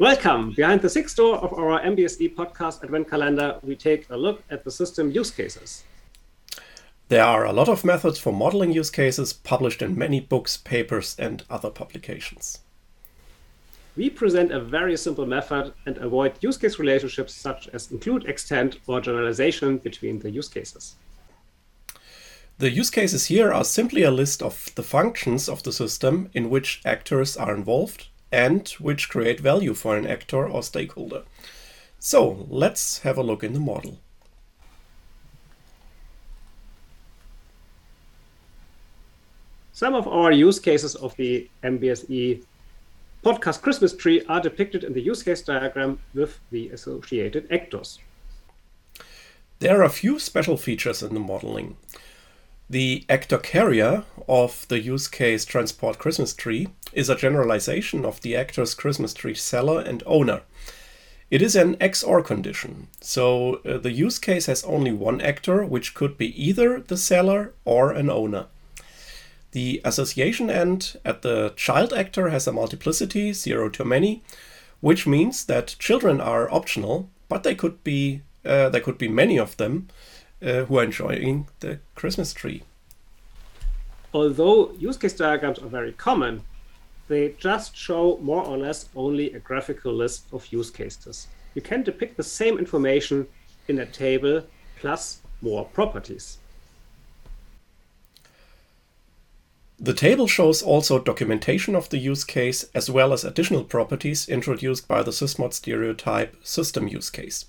Welcome. Behind the sixth door of our MBSE podcast Advent Calendar, we take a look at the system use cases. There are a lot of methods for modeling use cases published in many books, papers, and other publications. We present a very simple method and avoid use case relationships such as include, extend, or generalization between the use cases. The use cases here are simply a list of the functions of the system in which actors are involved and which create value for an actor or stakeholder. So let's have a look in the model. Some of our use cases of the MBSE podcast Christmas tree are depicted in the use case diagram with the associated actors. There are a few special features in the modeling. The actor carrier of the use case transport Christmas tree is a generalization of the actor's Christmas tree seller and owner. It is an XOR condition, so uh, the use case has only one actor, which could be either the seller or an owner. The association end at the child actor has a multiplicity, 0 to many, which means that children are optional, but they could be uh, there could be many of them, uh, who are enjoying the Christmas tree. Although use case diagrams are very common, they just show more or less only a graphical list of use cases. You can depict the same information in a table plus more properties. The table shows also documentation of the use case as well as additional properties introduced by the SysMod stereotype system use case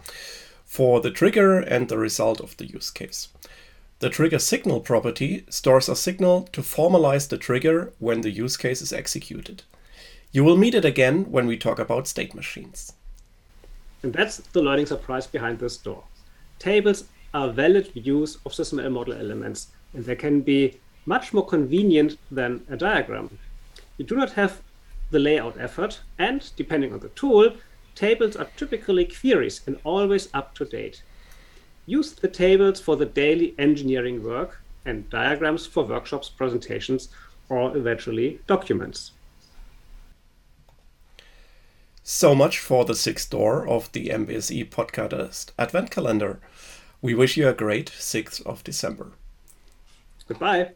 for the trigger and the result of the use case. The trigger signal property stores a signal to formalize the trigger when the use case is executed. You will meet it again when we talk about state machines. And that's the learning surprise behind this door. Tables are valid views of SysML model elements, and they can be much more convenient than a diagram. You do not have the layout effort, and depending on the tool, tables are typically queries and always up to date. Use the tables for the daily engineering work and diagrams for workshops, presentations, or eventually documents. So much for the sixth door of the MBSE podcast Advent Calendar. We wish you a great 6th of December. Goodbye.